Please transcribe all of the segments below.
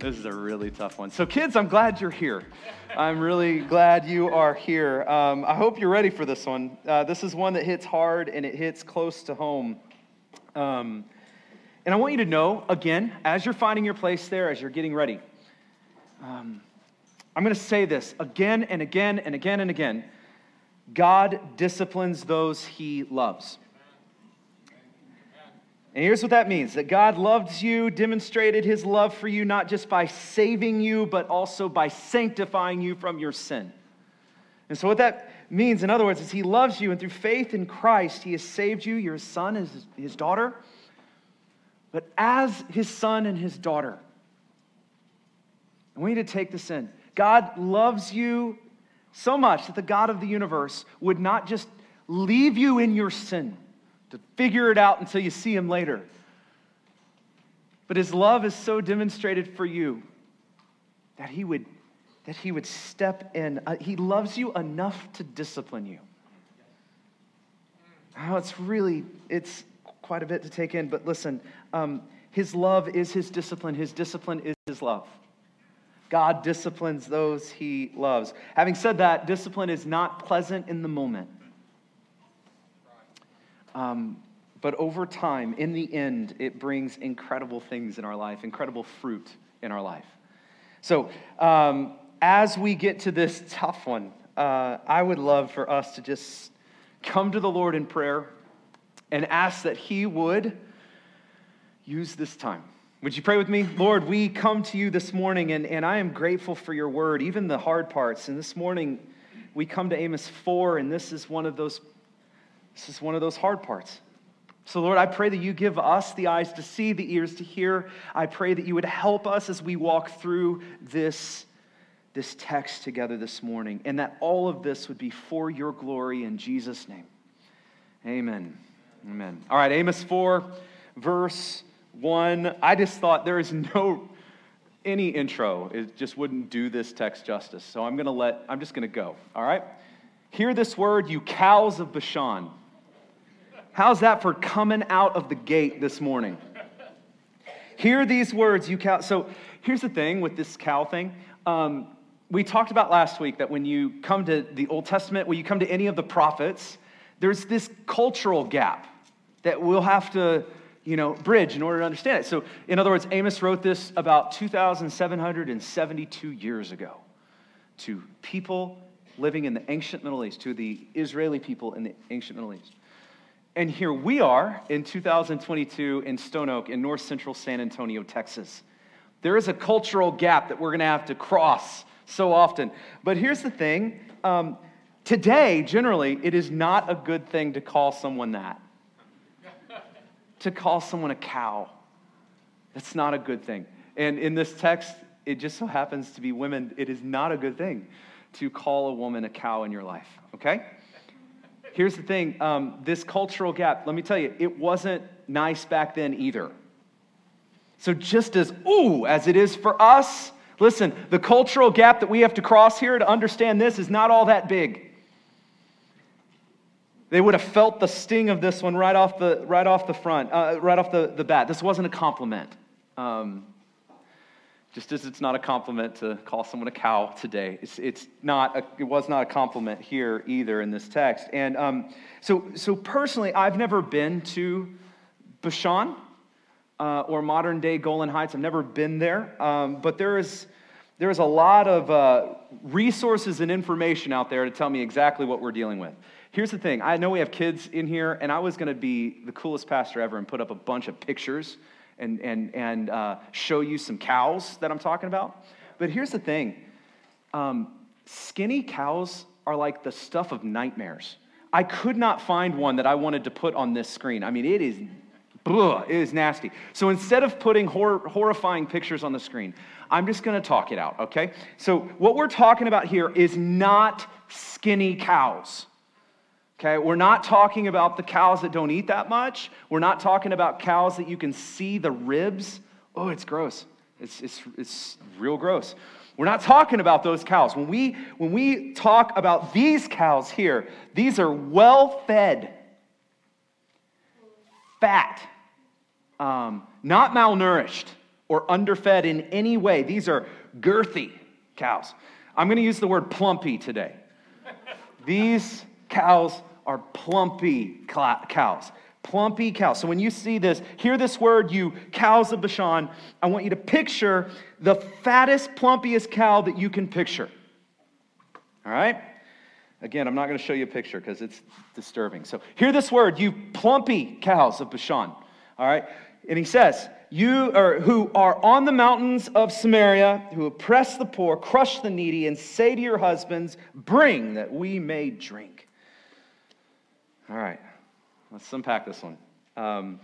This is a really tough one. So, kids, I'm glad you're here. I'm really glad you are here. Um, I hope you're ready for this one. Uh, this is one that hits hard and it hits close to home. Um, and I want you to know, again, as you're finding your place there, as you're getting ready, um, I'm going to say this again and again and again and again God disciplines those he loves. And here's what that means that God loved you, demonstrated his love for you, not just by saving you, but also by sanctifying you from your sin. And so, what that means, in other words, is he loves you, and through faith in Christ, he has saved you. You're his son, his, his daughter. But as his son and his daughter, I want you to take this in. God loves you so much that the God of the universe would not just leave you in your sin to figure it out until you see him later. But his love is so demonstrated for you that he would, that he would step in. Uh, he loves you enough to discipline you. Oh, it's really, it's quite a bit to take in, but listen, um, his love is his discipline. His discipline is his love. God disciplines those he loves. Having said that, discipline is not pleasant in the moment. Um, but over time, in the end, it brings incredible things in our life, incredible fruit in our life. So, um, as we get to this tough one, uh, I would love for us to just come to the Lord in prayer and ask that He would use this time. Would you pray with me? Lord, we come to you this morning, and, and I am grateful for your word, even the hard parts. And this morning, we come to Amos 4, and this is one of those this is one of those hard parts. So, Lord, I pray that you give us the eyes to see, the ears to hear. I pray that you would help us as we walk through this, this text together this morning, and that all of this would be for your glory in Jesus' name. Amen. Amen. All right, Amos 4, verse 1. I just thought there is no any intro it just wouldn't do this text justice so i'm gonna let i'm just gonna go all right hear this word you cows of bashan How's that for coming out of the gate this morning? Hear these words, you cow. So here's the thing with this cow thing. Um, we talked about last week that when you come to the Old Testament, when you come to any of the prophets, there's this cultural gap that we'll have to, you know, bridge in order to understand it. So, in other words, Amos wrote this about 2,772 years ago to people living in the ancient Middle East, to the Israeli people in the ancient Middle East. And here we are in 2022 in Stone Oak in north central San Antonio, Texas. There is a cultural gap that we're going to have to cross so often. But here's the thing um, today, generally, it is not a good thing to call someone that. to call someone a cow. That's not a good thing. And in this text, it just so happens to be women. It is not a good thing to call a woman a cow in your life, okay? Here's the thing um, this cultural gap, let me tell you, it wasn't nice back then either. So, just as, ooh, as it is for us, listen, the cultural gap that we have to cross here to understand this is not all that big. They would have felt the sting of this one right off the, right off the front, uh, right off the, the bat. This wasn't a compliment. Um, just as it's not a compliment to call someone a cow today, it's, it's not a, it was not a compliment here either in this text. And um, so, so personally, I've never been to Bashan uh, or modern day Golan Heights. I've never been there, um, but there is there is a lot of uh, resources and information out there to tell me exactly what we're dealing with. Here's the thing: I know we have kids in here, and I was going to be the coolest pastor ever and put up a bunch of pictures and, and, and uh, show you some cows that I'm talking about. But here's the thing um, skinny cows are like the stuff of nightmares. I could not find one that I wanted to put on this screen. I mean, it is it is nasty. So instead of putting hor- horrifying pictures on the screen, I'm just to talk it out, okay? So what we're talking about here is not skinny cows. Okay, we're not talking about the cows that don't eat that much. We're not talking about cows that you can see the ribs. Oh, it's gross. It's, it's, it's real gross. We're not talking about those cows. When we, when we talk about these cows here, these are well fed, fat, um, not malnourished or underfed in any way. These are girthy cows. I'm going to use the word plumpy today. These cows are plumpy cows. Plumpy cows. So when you see this, hear this word, you cows of Bashan, I want you to picture the fattest, plumpiest cow that you can picture. All right? Again, I'm not going to show you a picture because it's disturbing. So hear this word, you plumpy cows of Bashan. All right? And he says, You are who are on the mountains of Samaria, who oppress the poor, crush the needy, and say to your husbands, Bring that we may drink. All right, let's unpack this one. Um,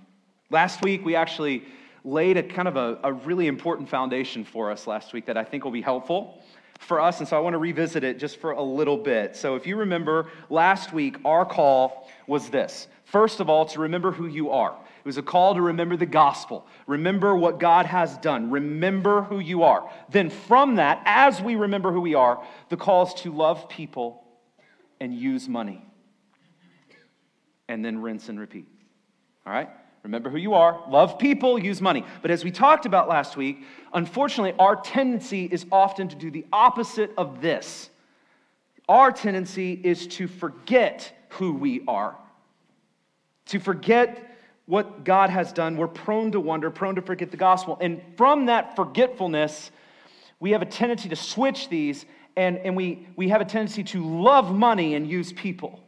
last week, we actually laid a kind of a, a really important foundation for us last week that I think will be helpful for us. And so I want to revisit it just for a little bit. So if you remember last week, our call was this first of all, to remember who you are. It was a call to remember the gospel. Remember what God has done. Remember who you are. Then, from that, as we remember who we are, the call is to love people and use money. And then rinse and repeat. All right? Remember who you are, love people, use money. But as we talked about last week, unfortunately, our tendency is often to do the opposite of this. Our tendency is to forget who we are, to forget what God has done, we're prone to wonder, prone to forget the gospel. And from that forgetfulness, we have a tendency to switch these, and, and we, we have a tendency to love money and use people.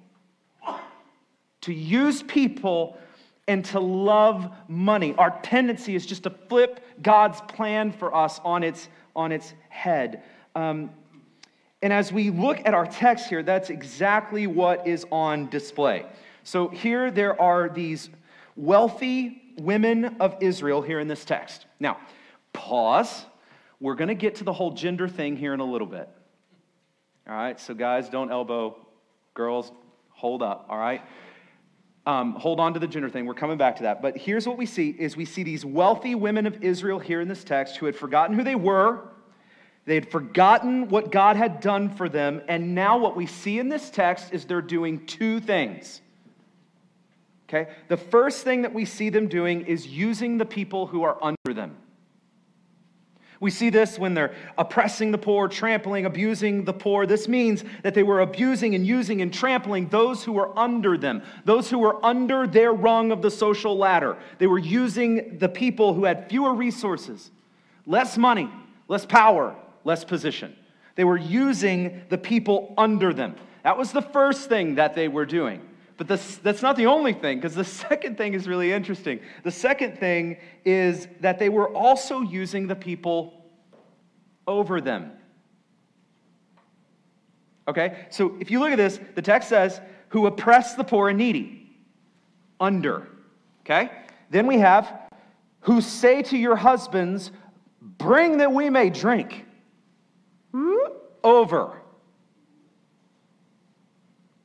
To use people and to love money. Our tendency is just to flip God's plan for us on its, on its head. Um, and as we look at our text here, that's exactly what is on display. So here there are these wealthy women of Israel here in this text. Now, pause. We're going to get to the whole gender thing here in a little bit. All right, so guys, don't elbow. Girls, hold up, all right? Um, hold on to the gender thing. We're coming back to that. But here's what we see is we see these wealthy women of Israel here in this text who had forgotten who they were. They had forgotten what God had done for them. And now what we see in this text is they're doing two things. Okay? The first thing that we see them doing is using the people who are under them. We see this when they're oppressing the poor, trampling, abusing the poor. This means that they were abusing and using and trampling those who were under them, those who were under their rung of the social ladder. They were using the people who had fewer resources, less money, less power, less position. They were using the people under them. That was the first thing that they were doing. But this, that's not the only thing, because the second thing is really interesting. The second thing is that they were also using the people over them. Okay? So if you look at this, the text says, who oppress the poor and needy. Under. Okay? Then we have, who say to your husbands, bring that we may drink. Hmm? Over.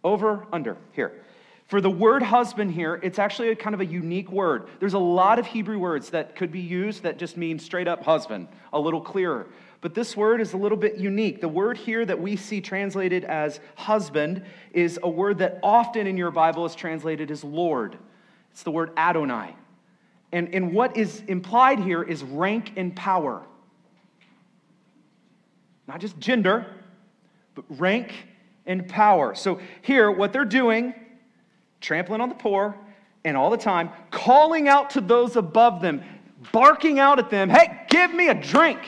Over, under. Here. For the word husband here, it's actually a kind of a unique word. There's a lot of Hebrew words that could be used that just mean straight up husband, a little clearer. But this word is a little bit unique. The word here that we see translated as husband is a word that often in your Bible is translated as Lord. It's the word Adonai. And, and what is implied here is rank and power. Not just gender, but rank and power. So here, what they're doing trampling on the poor, and all the time calling out to those above them, barking out at them, hey, give me a drink.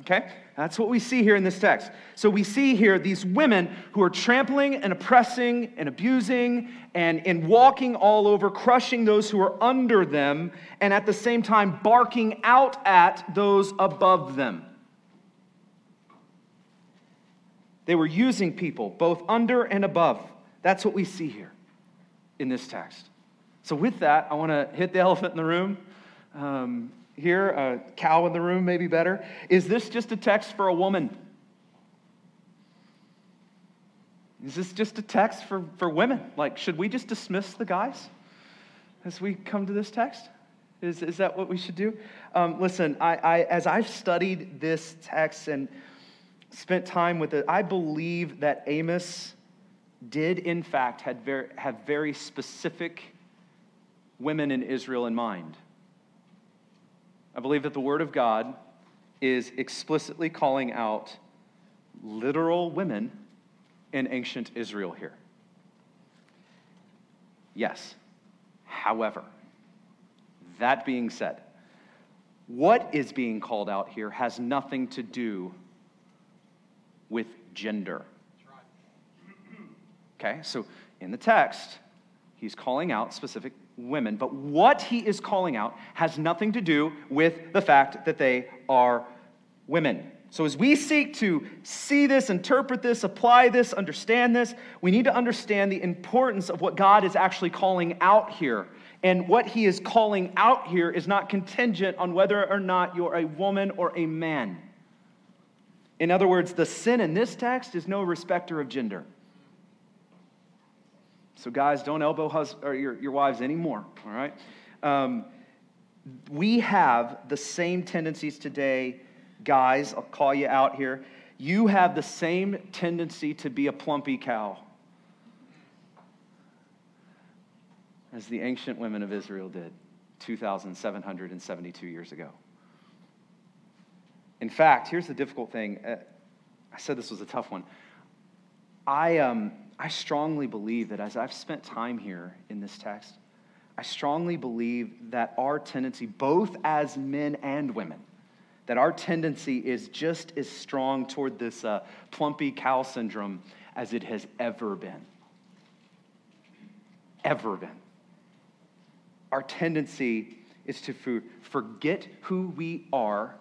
Okay? That's what we see here in this text. So we see here these women who are trampling and oppressing and abusing and, and walking all over, crushing those who are under them, and at the same time barking out at those above them. They were using people both under and above. That's what we see here in this text. So, with that, I want to hit the elephant in the room. Um, here, a cow in the room, maybe better. Is this just a text for a woman? Is this just a text for, for women? Like, should we just dismiss the guys as we come to this text? Is, is that what we should do? Um, listen, I, I, as I've studied this text and spent time with it, I believe that Amos did, in fact, had very, have very specific women in Israel in mind. I believe that the Word of God is explicitly calling out literal women in ancient Israel here. Yes. However, that being said, what is being called out here has nothing to do with gender. Okay, so in the text, he's calling out specific women, but what he is calling out has nothing to do with the fact that they are women. So, as we seek to see this, interpret this, apply this, understand this, we need to understand the importance of what God is actually calling out here. And what he is calling out here is not contingent on whether or not you're a woman or a man. In other words, the sin in this text is no respecter of gender. So, guys, don't elbow hus- or your, your wives anymore, all right? Um, we have the same tendencies today guys, I'll call you out here, you have the same tendency to be a plumpy cow as the ancient women of Israel did 2,772 years ago. In fact, here's the difficult thing. Uh, I said this was a tough one. I, um, I strongly believe that as I've spent time here in this text, I strongly believe that our tendency, both as men and women, that our tendency is just as strong toward this uh, plumpy cow syndrome as it has ever been. Ever been. Our tendency is to forget who we are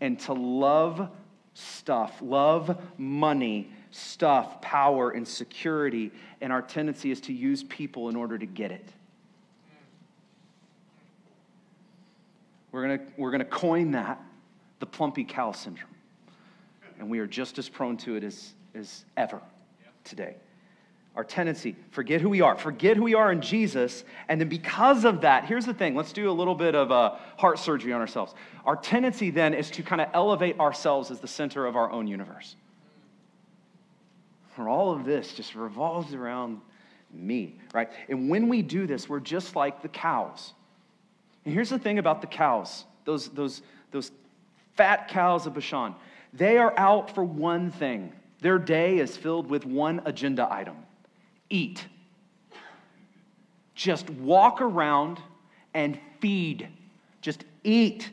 and to love stuff, love money, stuff, power, and security. And our tendency is to use people in order to get it. We're going to we're going to coin that the plumpy cow syndrome. And we are just as prone to it as, as ever today. Our tendency, forget who we are, forget who we are in Jesus, and then because of that, here's the thing let's do a little bit of uh, heart surgery on ourselves. Our tendency then is to kind of elevate ourselves as the center of our own universe. Where all of this just revolves around me, right? And when we do this, we're just like the cows. And here's the thing about the cows those, those, those fat cows of Bashan. They are out for one thing. Their day is filled with one agenda item eat. Just walk around and feed. Just eat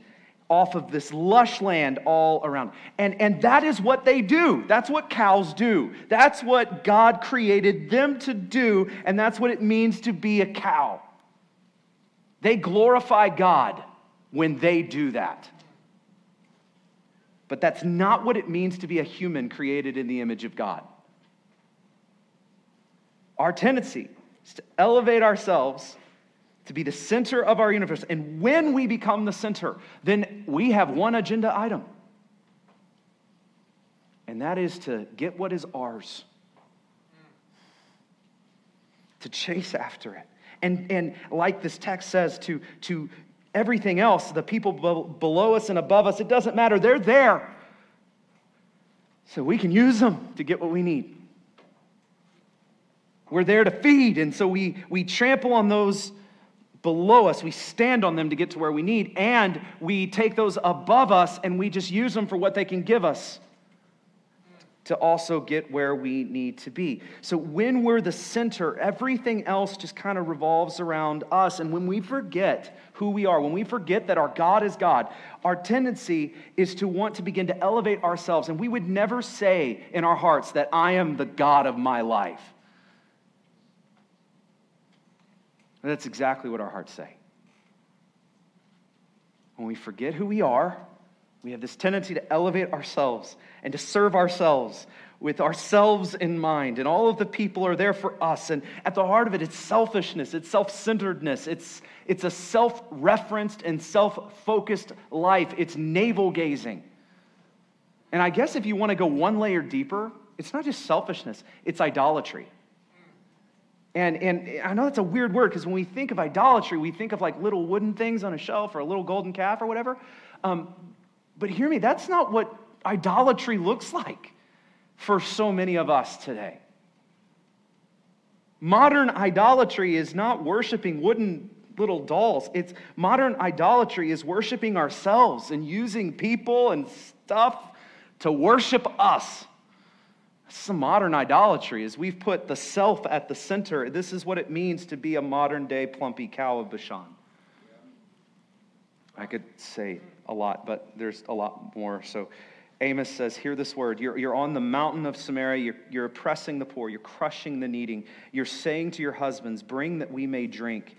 off of this lush land all around. And, and that is what they do. That's what cows do. That's what God created them to do, and that's what it means to be a cow. They glorify God when they do that. But that's not what it means to be a human created in the image of God. Our tendency is to elevate ourselves to be the center of our universe. And when we become the center, then we have one agenda item. And that is to get what is ours, to chase after it. And, and like this text says, to, to everything else, the people below us and above us, it doesn't matter. They're there. So we can use them to get what we need. We're there to feed, and so we, we trample on those below us. We stand on them to get to where we need, and we take those above us and we just use them for what they can give us to also get where we need to be. So when we're the center, everything else just kind of revolves around us. And when we forget who we are, when we forget that our God is God, our tendency is to want to begin to elevate ourselves. And we would never say in our hearts that I am the God of my life. And that's exactly what our hearts say. When we forget who we are, we have this tendency to elevate ourselves and to serve ourselves. with ourselves in mind, and all of the people are there for us. And at the heart of it, it's selfishness, it's self centeredness, it's, it's a self referenced and self focused life, it's navel gazing. And I guess if you want to go one layer deeper, it's not just selfishness, it's idolatry. And, and I know that's a weird word because when we think of idolatry, we think of like little wooden things on a shelf or a little golden calf or whatever. Um, but hear me, that's not what idolatry looks like for so many of us today. Modern idolatry is not worshiping wooden little dolls. It's modern idolatry is worshiping ourselves and using people and stuff to worship us. This is modern idolatry, as we've put the self at the center. This is what it means to be a modern day plumpy cow of Bashan. I could say a lot, but there's a lot more. So Amos says, Hear this word. You're, you're on the mountain of Samaria. You're, you're oppressing the poor. You're crushing the needing. You're saying to your husbands, Bring that we may drink.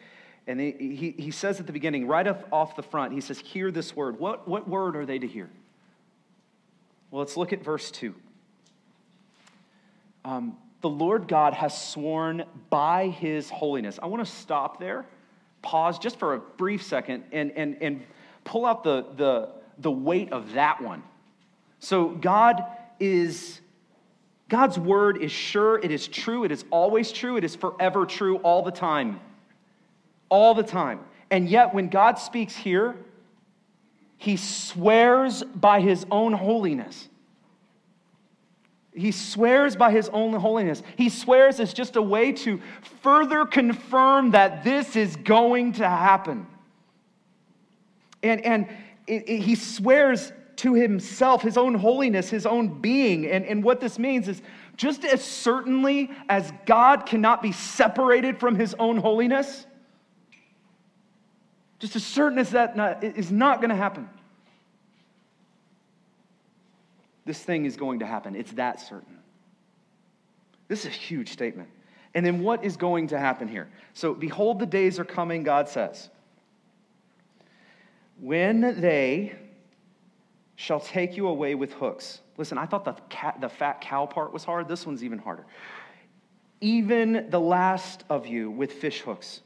And he, he, he says at the beginning, right off, off the front, he says, Hear this word. What, what word are they to hear? Well, let's look at verse 2. Um, the Lord God has sworn by his holiness. I want to stop there, pause just for a brief second, and, and, and pull out the, the, the weight of that one. So, God is, God's word is sure, it is true, it is always true, it is forever true all the time. All the time. And yet, when God speaks here, he swears by his own holiness. He swears by his own holiness. He swears as just a way to further confirm that this is going to happen. And, and it, it, he swears to himself, his own holiness, his own being. And, and what this means is just as certainly as God cannot be separated from his own holiness, just as certain as that not, is not going to happen. This thing is going to happen. It's that certain. This is a huge statement. And then what is going to happen here? So, behold, the days are coming, God says, when they shall take you away with hooks. Listen, I thought the, cat, the fat cow part was hard. This one's even harder. Even the last of you with fish hooks.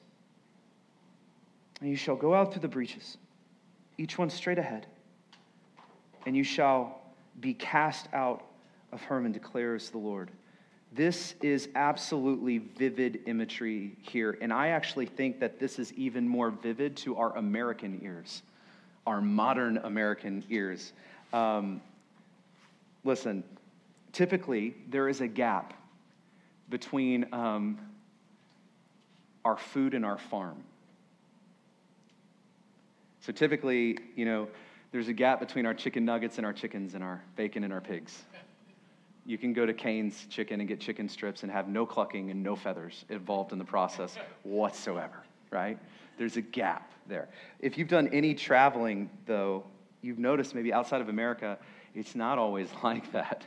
And you shall go out through the breaches, each one straight ahead, and you shall be cast out of Hermon, declares the Lord. This is absolutely vivid imagery here. And I actually think that this is even more vivid to our American ears, our modern American ears. Um, listen, typically there is a gap between um, our food and our farm. So typically, you know, there's a gap between our chicken nuggets and our chickens and our bacon and our pigs. You can go to Cane's Chicken and get chicken strips and have no clucking and no feathers involved in the process whatsoever, right? There's a gap there. If you've done any traveling, though, you've noticed maybe outside of America, it's not always like that.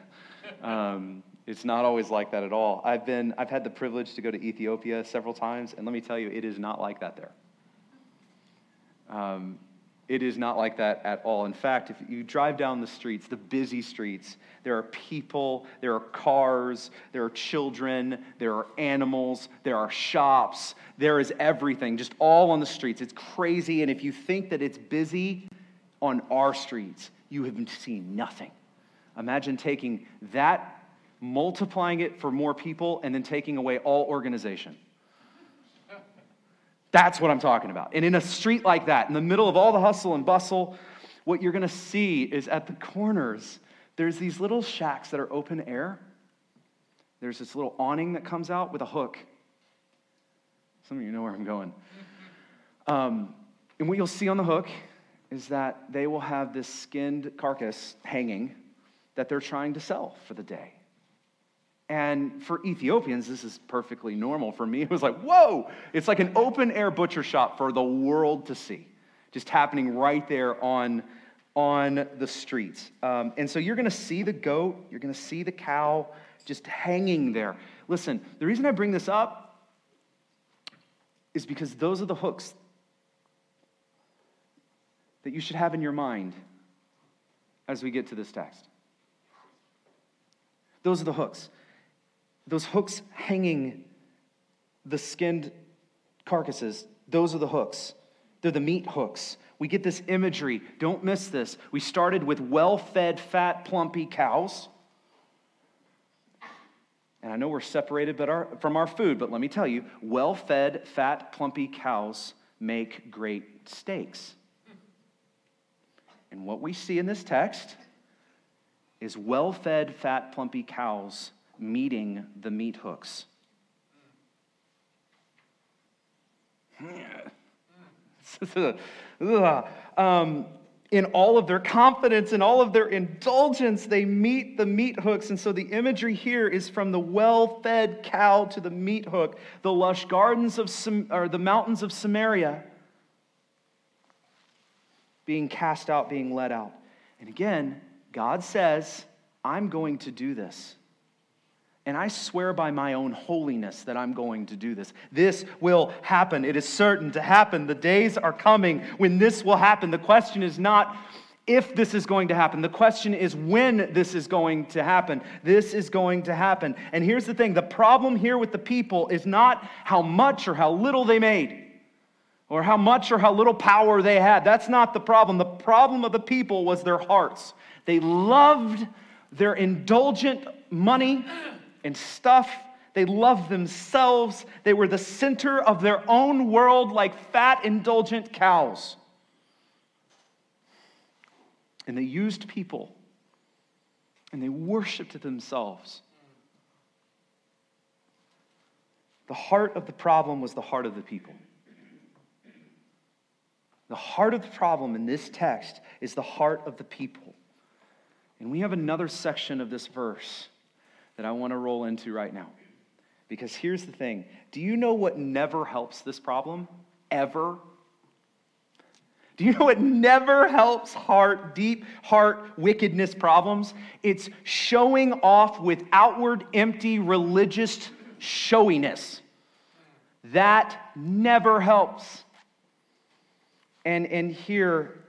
Um, it's not always like that at all. I've been, I've had the privilege to go to Ethiopia several times, and let me tell you, it is not like that there. Um, it is not like that at all. In fact, if you drive down the streets, the busy streets, there are people, there are cars, there are children, there are animals, there are shops, there is everything, just all on the streets. It's crazy. And if you think that it's busy on our streets, you have seen nothing. Imagine taking that, multiplying it for more people, and then taking away all organization. That's what I'm talking about. And in a street like that, in the middle of all the hustle and bustle, what you're going to see is at the corners, there's these little shacks that are open air. There's this little awning that comes out with a hook. Some of you know where I'm going. Um, and what you'll see on the hook is that they will have this skinned carcass hanging that they're trying to sell for the day. And for Ethiopians, this is perfectly normal. For me, it was like, whoa, it's like an open air butcher shop for the world to see, just happening right there on, on the streets. Um, and so you're to see the goat, you're to see the cow just hanging there. Listen, the reason I bring this up is because those are the hooks that you should have in your mind as we get to this text. Those are the hooks. Those hooks hanging the skinned carcasses, those are the hooks. They're the meat hooks. We get this imagery. Don't miss this. We started with well fed, fat, plumpy cows. And I know we're separated but our, from our food, but let me tell you well fed, fat, plumpy cows make great steaks. And what we see in this text is well fed, fat, plumpy cows meeting the meat hooks. um, in all of their confidence and all of their indulgence, they meet the meat hooks. And so the imagery here is from the well fed cow to the meat hook, the lush gardens of Sam- or the mountains of Samaria being cast out, being let out. And again, God says, I'm going to do this. And I swear by my own holiness that I'm going to do this. This will happen. It is certain to happen. The days are coming when this will happen. The question is not if this is going to happen. The question is when this is going to happen. This is going to happen. And here's the thing the problem here with the people is not how much or how little they made or how much or how little power they had. That's not the problem. The problem of the people was their hearts. They loved their indulgent money and stuff. They loved themselves. They were the center of their own world like fat, indulgent cows. And they used people and they worshiped themselves. The heart of the problem was the heart of the people. The heart of the problem in this text is the heart of the people. And we have another section of this verse that I want to roll into right now. Because here's the thing do you know what never helps this problem? Ever? Do you know what never helps heart, deep heart wickedness problems? It's showing off with outward, empty, religious showiness. That never helps. And, and here,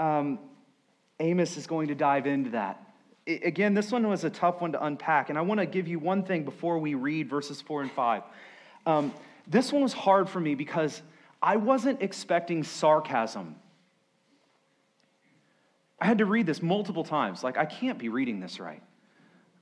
um, Amos is going to dive into that again, this one was a tough one to unpack, and I want to give you one thing before we read verses four and five. Um, this one was hard for me because I wasn't expecting sarcasm. I had to read this multiple times. Like, I can't be reading this right.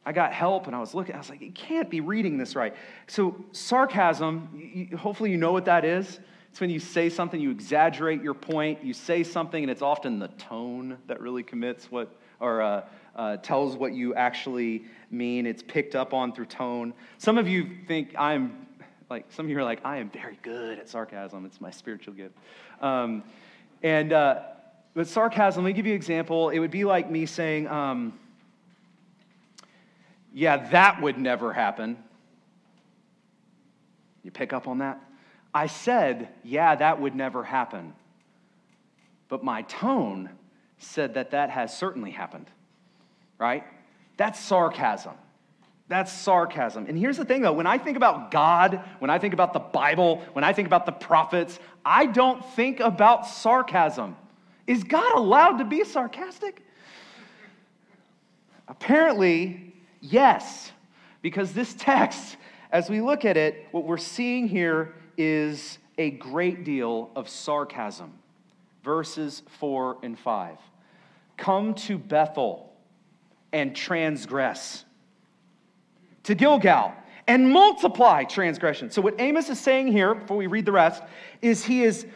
I got help and I was looking, I was like, you can't be reading this right. So, sarcasm, hopefully, you know what that is. It's when you say something, you exaggerate your point, you say something, and it's often the tone that really commits what, or uh, uh, tells what you actually mean. It's picked up on through tone. Some of you think I'm like, some of you are like, I am very good at sarcasm. It's my spiritual gift. Um, and uh, with sarcasm, let me give you an example. It would be like me saying, um, yeah, that would never happen. You pick up on that? I said, yeah, that would never happen. But my tone said that that has certainly happened right? That's sarcasm. That's sarcasm. And here's the thing though when I think about God, when I think about the Bible, when I think about the prophets, I don't think about sarcasm. Is God allowed to be sarcastic? Apparently, yes, because this text, as we look at it, what we're seeing here is a great deal of sarcasm. Verses 4 and 5. Come to Bethel and transgress. To Gilgal and multiply transgression. So what Amos is saying here, before we read the rest, is he is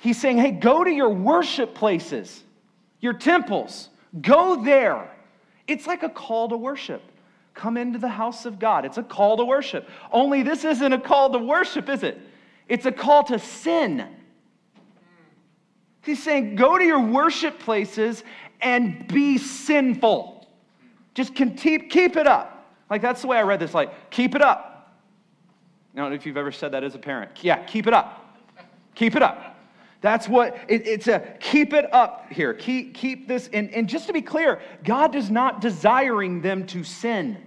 he's saying, hey, go to your worship places, your temples, go there. It's like a call to worship. Come into the house of God. It's a call to worship. Only this isn't a call to worship, is it? It's a call to sin. He's saying, go to your worship places and be sinful. Just keep, keep it up. Like, that's the way I read this. Like, keep it up. I don't know if you've ever said that as a parent. Yeah, keep it up. Keep it up. That's what it, it's a keep it up here. Keep, keep this. And, and just to be clear, God is not desiring them to sin.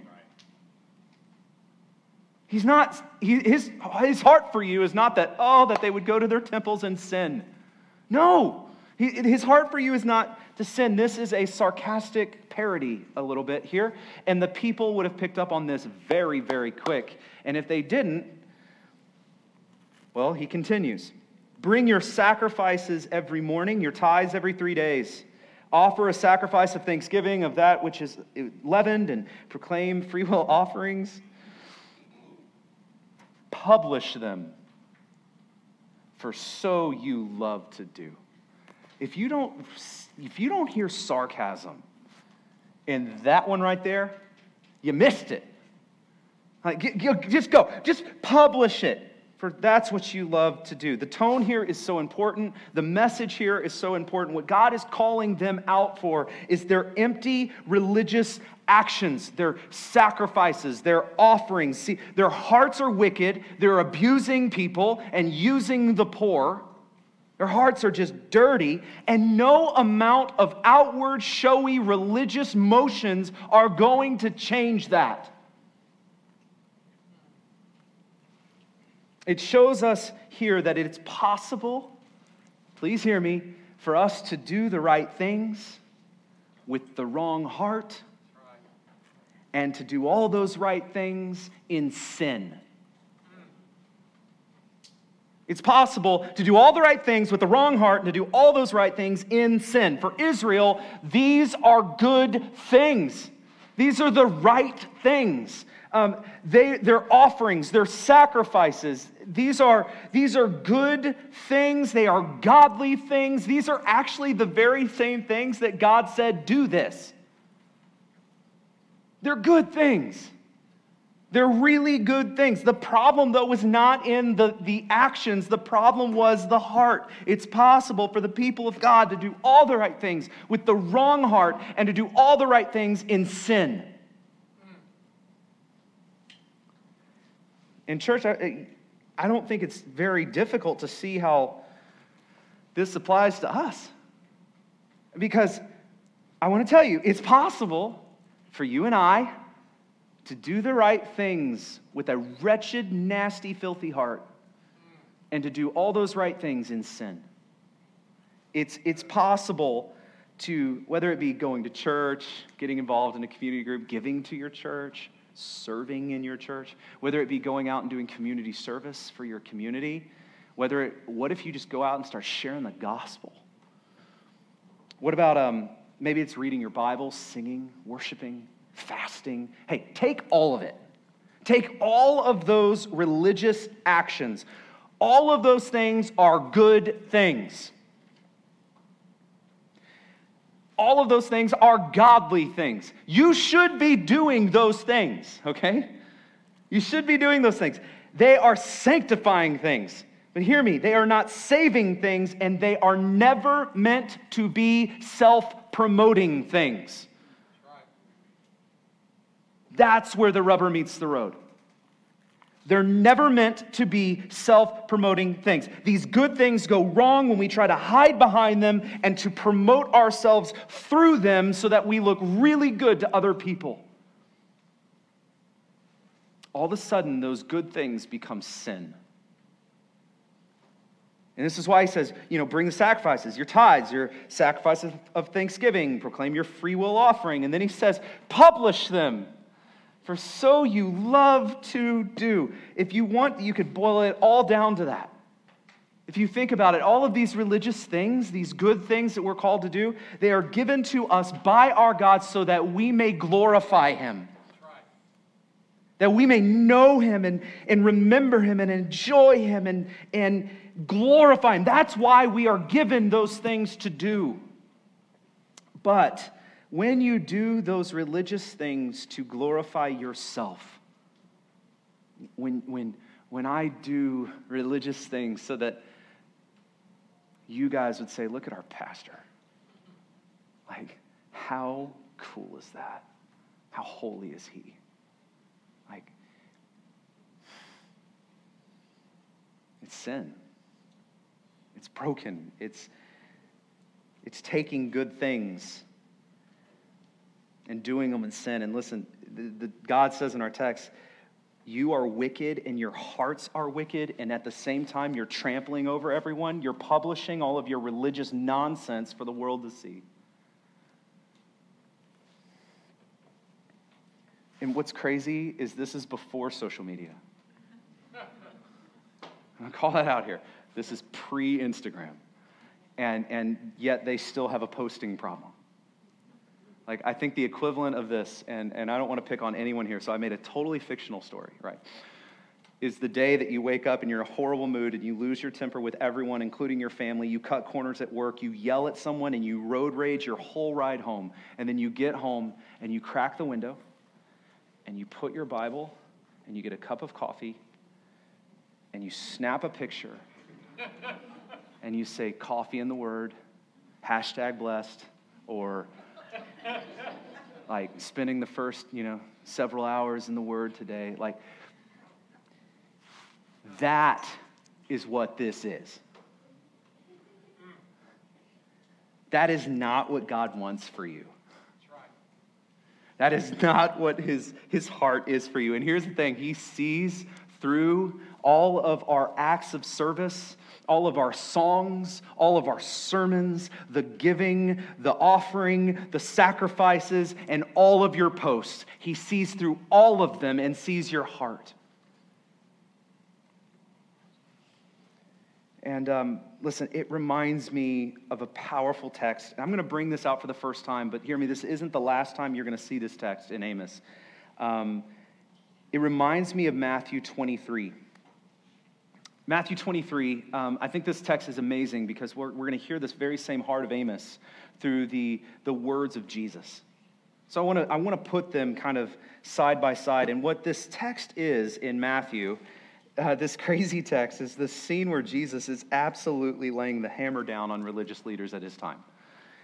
He's not, he, his, his heart for you is not that, oh, that they would go to their temples and sin. No, He, his heart for you is not to sin. This is a sarcastic parody, a little bit here. And the people would have picked up on this very, very quick. And if they didn't, well, he continues Bring your sacrifices every morning, your tithes every three days. Offer a sacrifice of thanksgiving of that which is leavened, and proclaim freewill offerings. Publish them, for so you love to do. If you don't, if you don't hear sarcasm in that one right there, you missed it. Like, just go, just publish it for that's what you love to do. The tone here is so important. The message here is so important. What God is calling them out for is their empty religious actions, their sacrifices, their offerings. See, their hearts are wicked. They're abusing people and using the poor. Their hearts are just dirty, and no amount of outward, showy religious motions are going to change that. It shows us here that it's possible, please hear me, for us to do the right things with the wrong heart and to do all those right things in sin. It's possible to do all the right things with the wrong heart and to do all those right things in sin. For Israel, these are good things. These are the right things. Um, they, their offerings, their sacrifices, these are, these are good things. They are godly things. These are actually the very same things that God said, do this. They're good things. They're really good things. The problem, though, was not in the, the actions, the problem was the heart. It's possible for the people of God to do all the right things with the wrong heart and to do all the right things in sin. In church, I, I don't think it's very difficult to see how this applies to us. Because I want to tell you, it's possible for you and I to do the right things with a wretched, nasty, filthy heart and to do all those right things in sin. It's, it's possible to, whether it be going to church, getting involved in a community group, giving to your church, serving in your church, whether it be going out and doing community service for your community, whether it, what if you just go out and start sharing the gospel? What about um, maybe it's reading your Bible, singing, worshiping, fasting? Hey, take all of it. Take all of those religious actions. All of those things are good things. all of those things are godly things. You should be doing those things, okay? You should be doing those things. They are sanctifying things. But hear me, they are not saving things, and they are never meant to be self promoting things. That's where the rubber meets the road. They're never meant to be self promoting things. These good things go wrong when we try to hide behind them and to promote ourselves through them so that we look really good to other people. All of a sudden, those good things become sin. And this is why he says, you know, bring the sacrifices, your tithes, your sacrifices of thanksgiving, proclaim your free will offering. And then he says, publish them for so you love to do. If you want, you could boil it all down to that. If you think about it, all of these religious things, these good things that we're called to do, they are given to us by our God so that we may glorify Him. That we may know Him and, and remember Him and enjoy Him and, and glorify Him. That's why we are given those things to do. But when you do those religious things to glorify yourself, when, when, when I do religious things so that you guys would say, look at our pastor. Like, how cool is that? How holy is he? Like, it's sin. It's broken. It's, it's taking good things and doing them in sin. And listen, the, the, God says in our text, you are wicked and your hearts are wicked, and at the same time, you're trampling over everyone, you're publishing all of your religious nonsense for the world to see. And what's crazy is this is before social media. I'll call that out here. This is pre Instagram. And, and yet they still have a posting problem. Like, I think the equivalent of this, and, and I don't want to pick on anyone here, so I made a totally fictional story, right? Is the day that you wake up and you're in a horrible mood and you lose your temper with everyone, including your family. You cut corners at work, you yell at someone, and you road rage your whole ride home. And then you get home and you crack the window and you put your Bible and you get a cup of coffee and you snap a picture and you say coffee in the word, hashtag blessed, or like spending the first, you know, several hours in the Word today. Like, that is what this is. That is not what God wants for you. That is not what his, his heart is for you. And here's the thing He sees through all of our acts of service all of our songs, all of our sermons, the giving, the offering, the sacrifices, and all of your posts. He sees through all of them and sees your heart. And um, listen, it reminds me of a powerful text. I'm going to bring this out for the first time, but hear me, this isn't the last time you're going to see this text in Amos. Um, it reminds me of Matthew 23. Matthew 23, um, I think this text is amazing because we're, we're going to hear this very same heart of Amos through the, the words of Jesus. So I want to I want to put them kind of side by side. And what this text is in Matthew, uh, this crazy text, is the scene where Jesus is absolutely laying the hammer down on religious leaders at his time.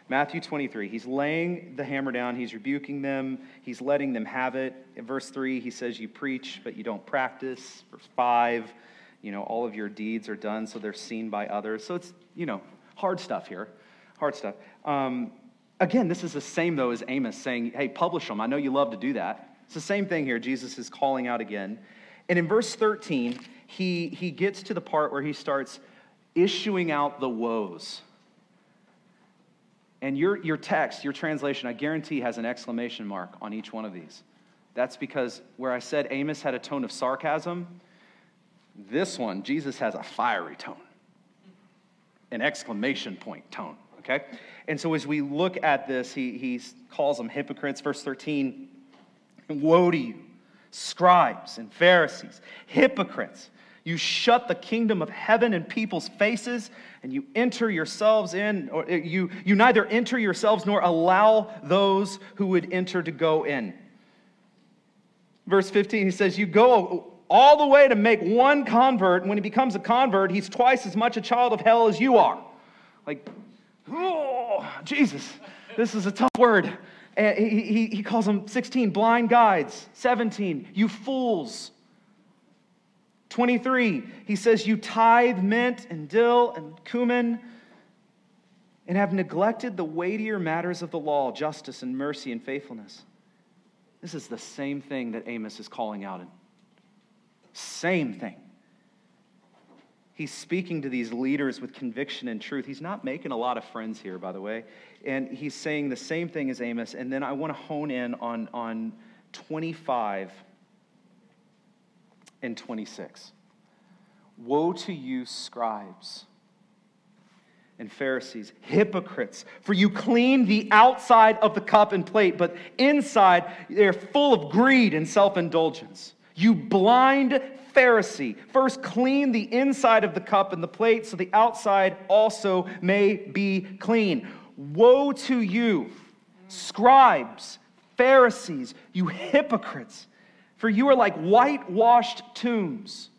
Matthew 23, he's laying the hammer down, he's rebuking them, he's letting them have it. In verse 3, he says, You preach, but you don't practice. Verse 5, you know, all of your deeds are done so they're seen by others. So it's, you know, hard stuff here. Hard stuff. Um, again, this is the same, though, as Amos saying, hey, publish them. I know you love to do that. It's the same thing here. Jesus is calling out again. And in verse 13, he, he gets to the part where he starts issuing out the woes. And your, your text, your translation, I guarantee has an exclamation mark on each one of these. That's because where I said Amos had a tone of sarcasm, this one, Jesus has a fiery tone, an exclamation point tone, okay? And so as we look at this, he, he calls them hypocrites. Verse 13 Woe to you, scribes and Pharisees, hypocrites! You shut the kingdom of heaven in people's faces, and you enter yourselves in, or uh, you, you neither enter yourselves nor allow those who would enter to go in. Verse 15, he says, You go all the way to make one convert. And when he becomes a convert, he's twice as much a child of hell as you are. Like, oh, Jesus, this is a tough word. And he, he, he calls them 16 blind guides, 17, you fools. 23, he says, You tithe mint and dill and cumin and have neglected the weightier matters of the law, justice and mercy and faithfulness. This is the same thing that Amos is calling out in same thing. He's speaking to these leaders with conviction and truth. He's not making a lot of friends here, by the way. And he's saying the same thing as Amos. And then I want to hone in on, on 25 and 26. Woe to you, scribes and Pharisees, hypocrites, for you clean the outside of the cup and plate, but inside they're full of greed and self indulgence. You blind Pharisee, first clean the inside of the cup and the plate so the outside also may be clean. Woe to you, scribes, Pharisees, you hypocrites, for you are like whitewashed tombs,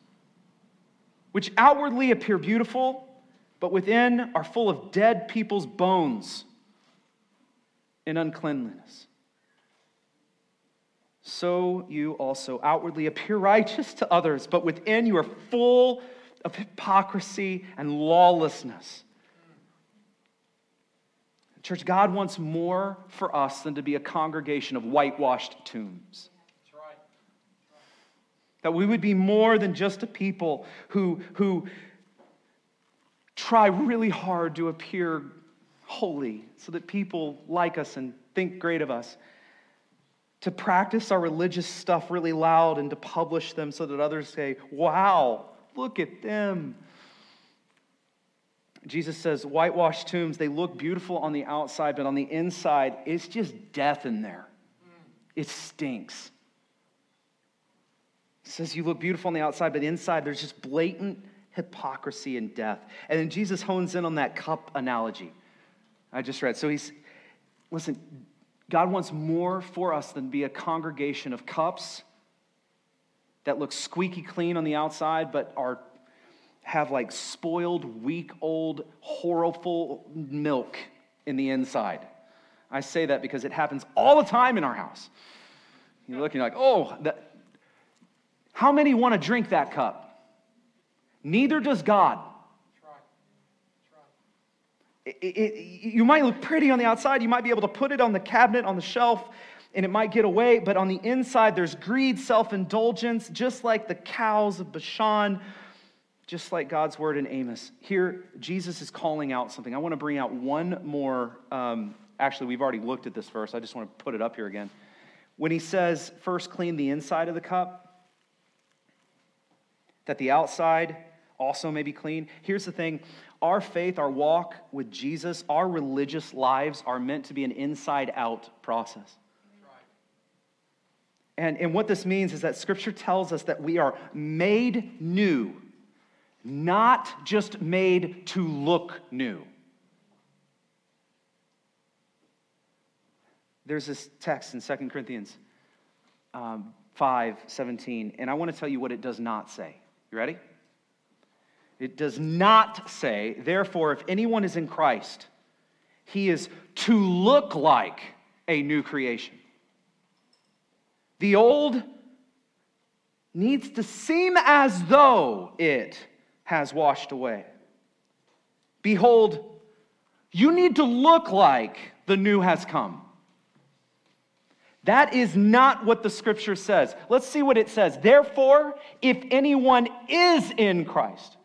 which outwardly appear beautiful, but within are full of dead people's bones and uncleanliness so you also outwardly appear righteous to others, but within you are full of hypocrisy and lawlessness. Church, God wants more for us than to be a congregation of whitewashed tombs. That we would be more than just a people who, who try really hard to appear holy so that people like us and think great of us. To practice our religious stuff really loud and to publish them so that others say, wow, look at them. Jesus says, whitewashed tombs, they look beautiful on the outside, but on the inside, it's just death in there. It stinks. He says, You look beautiful on the outside, but inside, there's just blatant hypocrisy and death. And then Jesus hones in on that cup analogy I just read. So he's, listen, God wants more for us than be a congregation of cups that look squeaky clean on the outside, but are have like spoiled, week old, horrible milk in the inside. I say that because it happens all the time in our house. You're looking like, oh, that, how many want to drink that cup? Neither does God. It, it, you might look pretty on the outside. You might be able to put it on the cabinet, on the shelf, and it might get away. But on the inside, there's greed, self indulgence, just like the cows of Bashan just like God's word in Amos. Here, Jesus is calling out something. I want to bring out one more. Um, actually, we've already looked at this verse. I just want to put it up here again. When he says, first clean the inside of the cup, that the outside also may be clean. Here's the thing our faith, our walk with Jesus, our religious lives are meant to be an inside out process. And, and what this means is that scripture tells us that we are made new not just made to look new. There's this text in 2 Corinthians um, 5 17, and I want to tell you what it does not say. You ready? It does not say, therefore, if anyone is in Christ, he is to look like a new creation. The old needs to seem as though it has washed away. Behold, you need to look like the new has come. That is not what the scripture says. Let's see what it says. Therefore, if anyone is in Christ,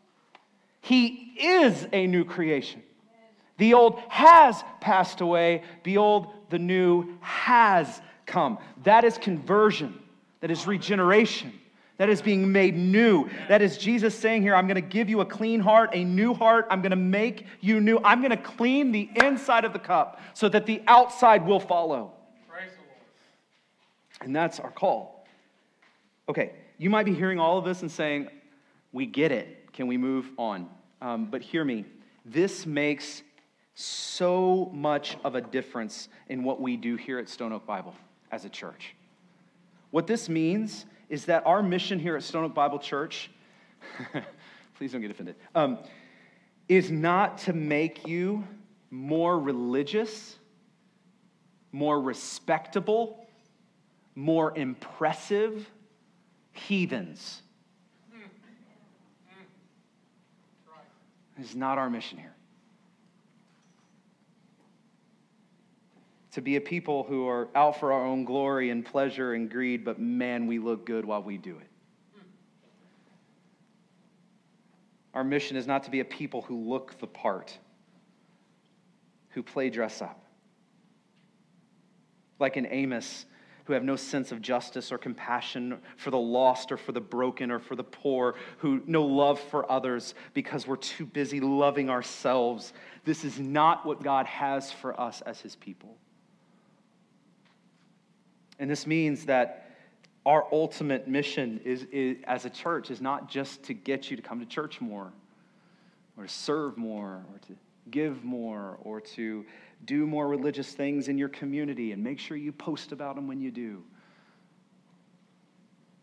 he is a new creation. The old has passed away, behold, the new has come. That is conversion, that is regeneration. That is being made new. That is Jesus saying here, I'm going to give you a clean heart, a new heart. I'm going to make you new. I'm going to clean the inside of the cup so that the outside will follow. And that's our call. Okay, you might be hearing all of this and saying, We get it. Can we move on? Um, but hear me. This makes so much of a difference in what we do here at Stone Oak Bible as a church. What this means is that our mission here at Stone Oak Bible Church, please don't get offended, um, is not to make you more religious, more respectable, more impressive heathens. It's not our mission here. to be a people who are out for our own glory and pleasure and greed, but man, we look good while we do it. Our mission is not to be a people who look the part, who play dress up. Like in Amos, who have no sense of justice or compassion for the lost or for the broken or for the poor, who no love for others because we're too busy loving ourselves. This is not what God has for us as his people. And this means that our ultimate mission is, is, as a church is not just to get you to come to church more or to serve more or to give more or to do more religious things in your community and make sure you post about them when you do.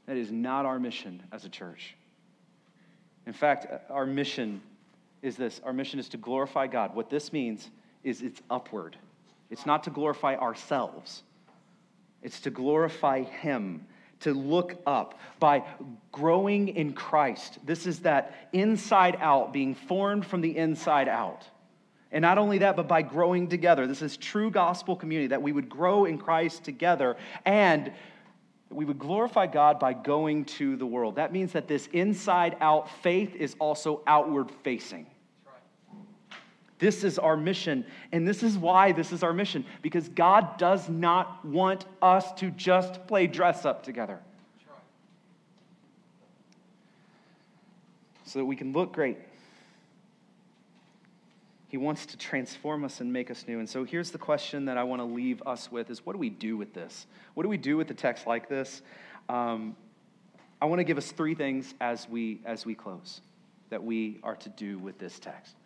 That is not our mission as a church. In fact, uh, our mission is this our mission is to glorify God. What this means is it's upward, it's not to glorify ourselves. It's to glorify Him, to look up by growing in Christ. This is that inside out, being formed from the inside out. And not only that, but by growing together. This is true gospel community, that we would grow in Christ together and we would glorify God by going to the world. That means that this inside out faith is also outward facing. This is our mission. And this is why this is our mission because God does not want us to just play dress up together. So that we can look great. He wants to transform us and make us new. And so here's the question that I want to leave us with is what do we do with this? What do we do with a text like this? Um, I want to give us three things as we as we close that we are to do with this text.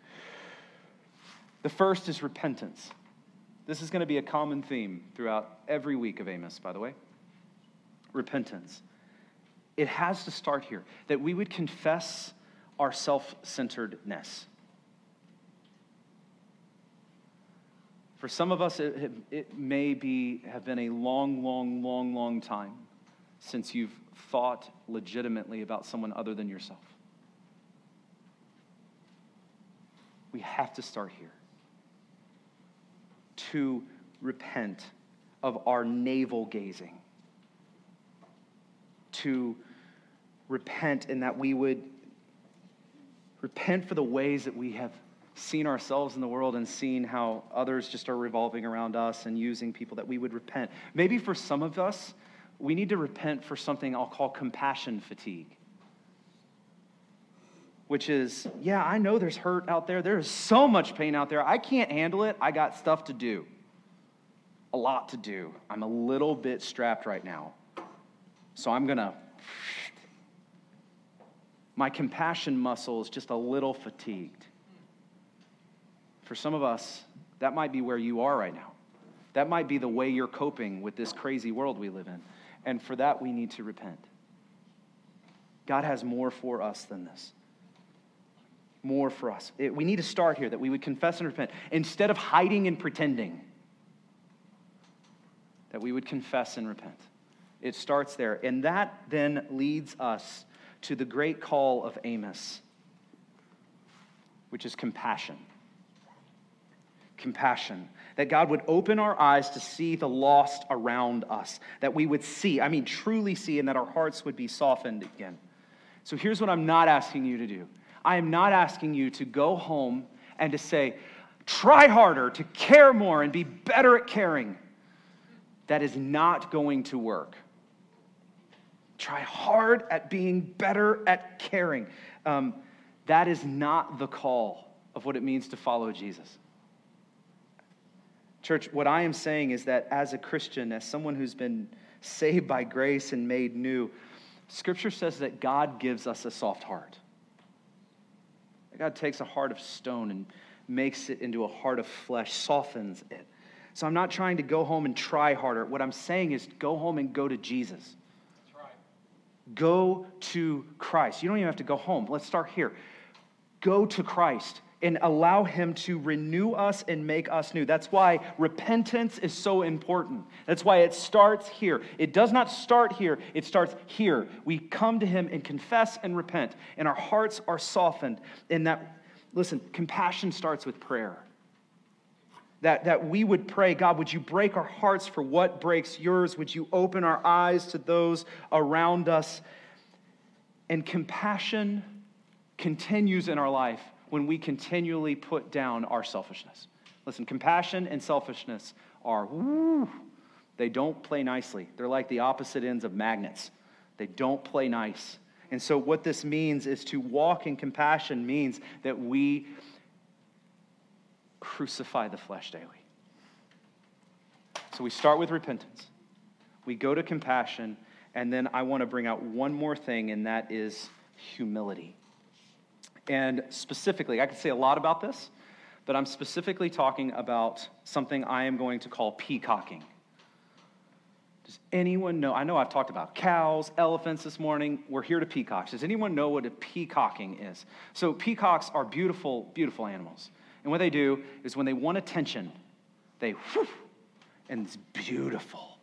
The first is repentance. This is going to be a common theme throughout every week of Amos, by the way. Repentance. It has to start here that we would confess our self centeredness. For some of us, it, it may be, have been a long, long, long, long time since you've thought legitimately about someone other than yourself. We have to start here. To repent of our navel gazing. To repent in that we would repent for the ways that we have seen ourselves in the world and seen how others just are revolving around us and using people that we would repent. Maybe for some of us, we need to repent for something I'll call compassion fatigue. Which is, yeah, I know there's hurt out there. There is so much pain out there. I can't handle it. I got stuff to do. A lot to do. I'm a little bit strapped right now. So I'm going to. My compassion muscle is just a little fatigued. For some of us, that might be where you are right now. That might be the way you're coping with this crazy world we live in. And for that, we need to repent. God has more for us than this. More for us. It, we need to start here that we would confess and repent. Instead of hiding and pretending, that we would confess and repent. It starts there. And that then leads us to the great call of Amos, which is compassion compassion. That God would open our eyes to see the lost around us. That we would see, I mean, truly see, and that our hearts would be softened again. So here's what I'm not asking you to do I am not asking you to go home and to say, try harder, to care more, and be better at caring. That is not going to work. Try hard at being better at caring. Um, that is not the call of what it means to follow Jesus. Church, what I am saying is that as a Christian, as someone who's been saved by grace and made new, Scripture says that God gives us a soft heart. God takes a heart of stone and makes it into a heart of flesh, softens it. So I'm not trying to go home and try harder. What I'm saying is go home and go to Jesus. Right. Go to Christ. You don't even have to go home. Let's start here. Go to Christ and allow Him to renew us and make us new. That's why repentance is so important. That's why it starts here. It does not start here, it starts here. We come to Him and confess and repent, and our hearts are softened. And that, listen, compassion starts with prayer. That, that we would pray, God, would you break our hearts for what breaks yours? Would you open our eyes to those around us? And compassion continues in our life when we continually put down our selfishness. Listen, compassion and selfishness are, woo, they don't play nicely. They're like the opposite ends of magnets, they don't play nice. And so, what this means is to walk in compassion means that we crucify the flesh daily. So, we start with repentance, we go to compassion, and then I want to bring out one more thing, and that is humility. And specifically, I could say a lot about this, but I'm specifically talking about something I am going to call peacocking. Does anyone know? I know I've talked about cows, elephants this morning. We're here to peacocks. Does anyone know what a peacocking is? So, peacocks are beautiful, beautiful animals. And what they do is when they want attention, they whoosh, and it's beautiful.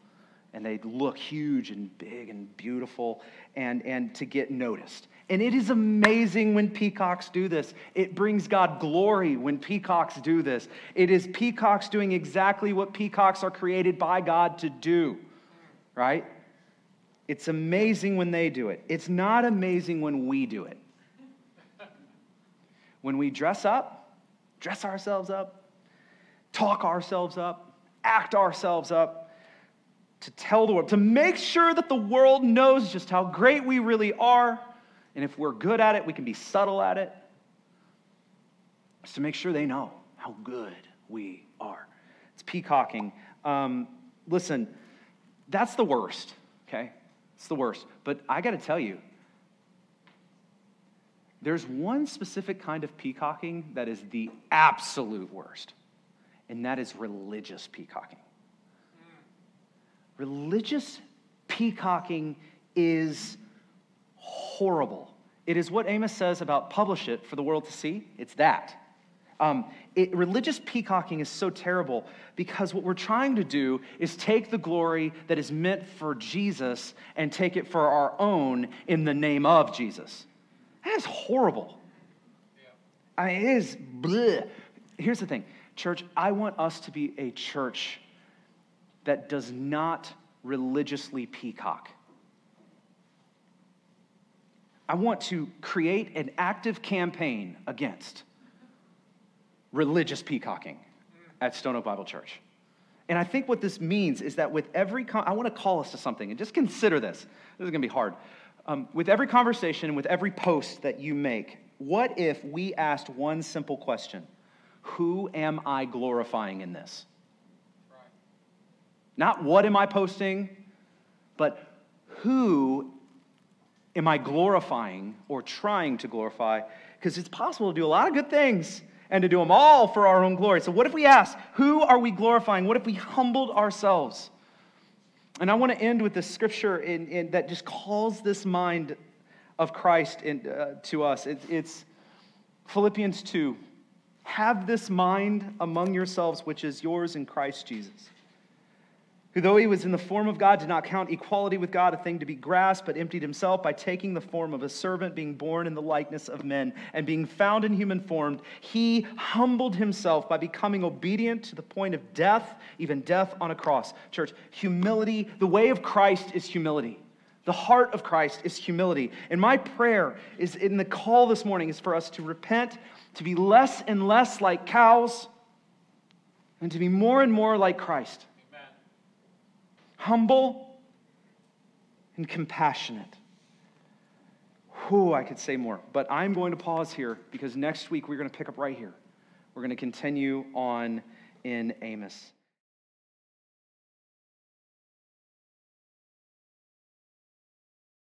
And they look huge and big and beautiful and, and to get noticed. And it is amazing when peacocks do this. It brings God glory when peacocks do this. It is peacocks doing exactly what peacocks are created by God to do, right? It's amazing when they do it. It's not amazing when we do it. When we dress up, dress ourselves up, talk ourselves up, act ourselves up, to tell the world, to make sure that the world knows just how great we really are. And if we're good at it, we can be subtle at it. Just to make sure they know how good we are. It's peacocking. Um, listen, that's the worst, okay? It's the worst. But I got to tell you, there's one specific kind of peacocking that is the absolute worst, and that is religious peacocking. Religious peacocking is horrible. It is what Amos says about publish it for the world to see. It's that. Um, it, religious peacocking is so terrible because what we're trying to do is take the glory that is meant for Jesus and take it for our own in the name of Jesus. That is horrible. Yeah. I mean, it is bleh. Here's the thing, church, I want us to be a church that does not religiously peacock. I want to create an active campaign against religious peacocking at Stone Oak Bible Church. And I think what this means is that with every, con- I want to call us to something, and just consider this. This is going to be hard. Um, with every conversation, with every post that you make, what if we asked one simple question Who am I glorifying in this? Right. Not what am I posting, but who am I glorifying or trying to glorify? Because it's possible to do a lot of good things and to do them all for our own glory. So, what if we ask, who are we glorifying? What if we humbled ourselves? And I want to end with this scripture in, in, that just calls this mind of Christ in, uh, to us. It, it's Philippians 2. Have this mind among yourselves, which is yours in Christ Jesus who, though he was in the form of God, did not count equality with God a thing to be grasped, but emptied himself by taking the form of a servant, being born in the likeness of men, and being found in human form, he humbled himself by becoming obedient to the point of death, even death on a cross. Church, humility, the way of Christ is humility. The heart of Christ is humility. And my prayer is in the call this morning is for us to repent, to be less and less like cows, and to be more and more like Christ humble and compassionate. Who I could say more, but I'm going to pause here because next week we're going to pick up right here. We're going to continue on in Amos.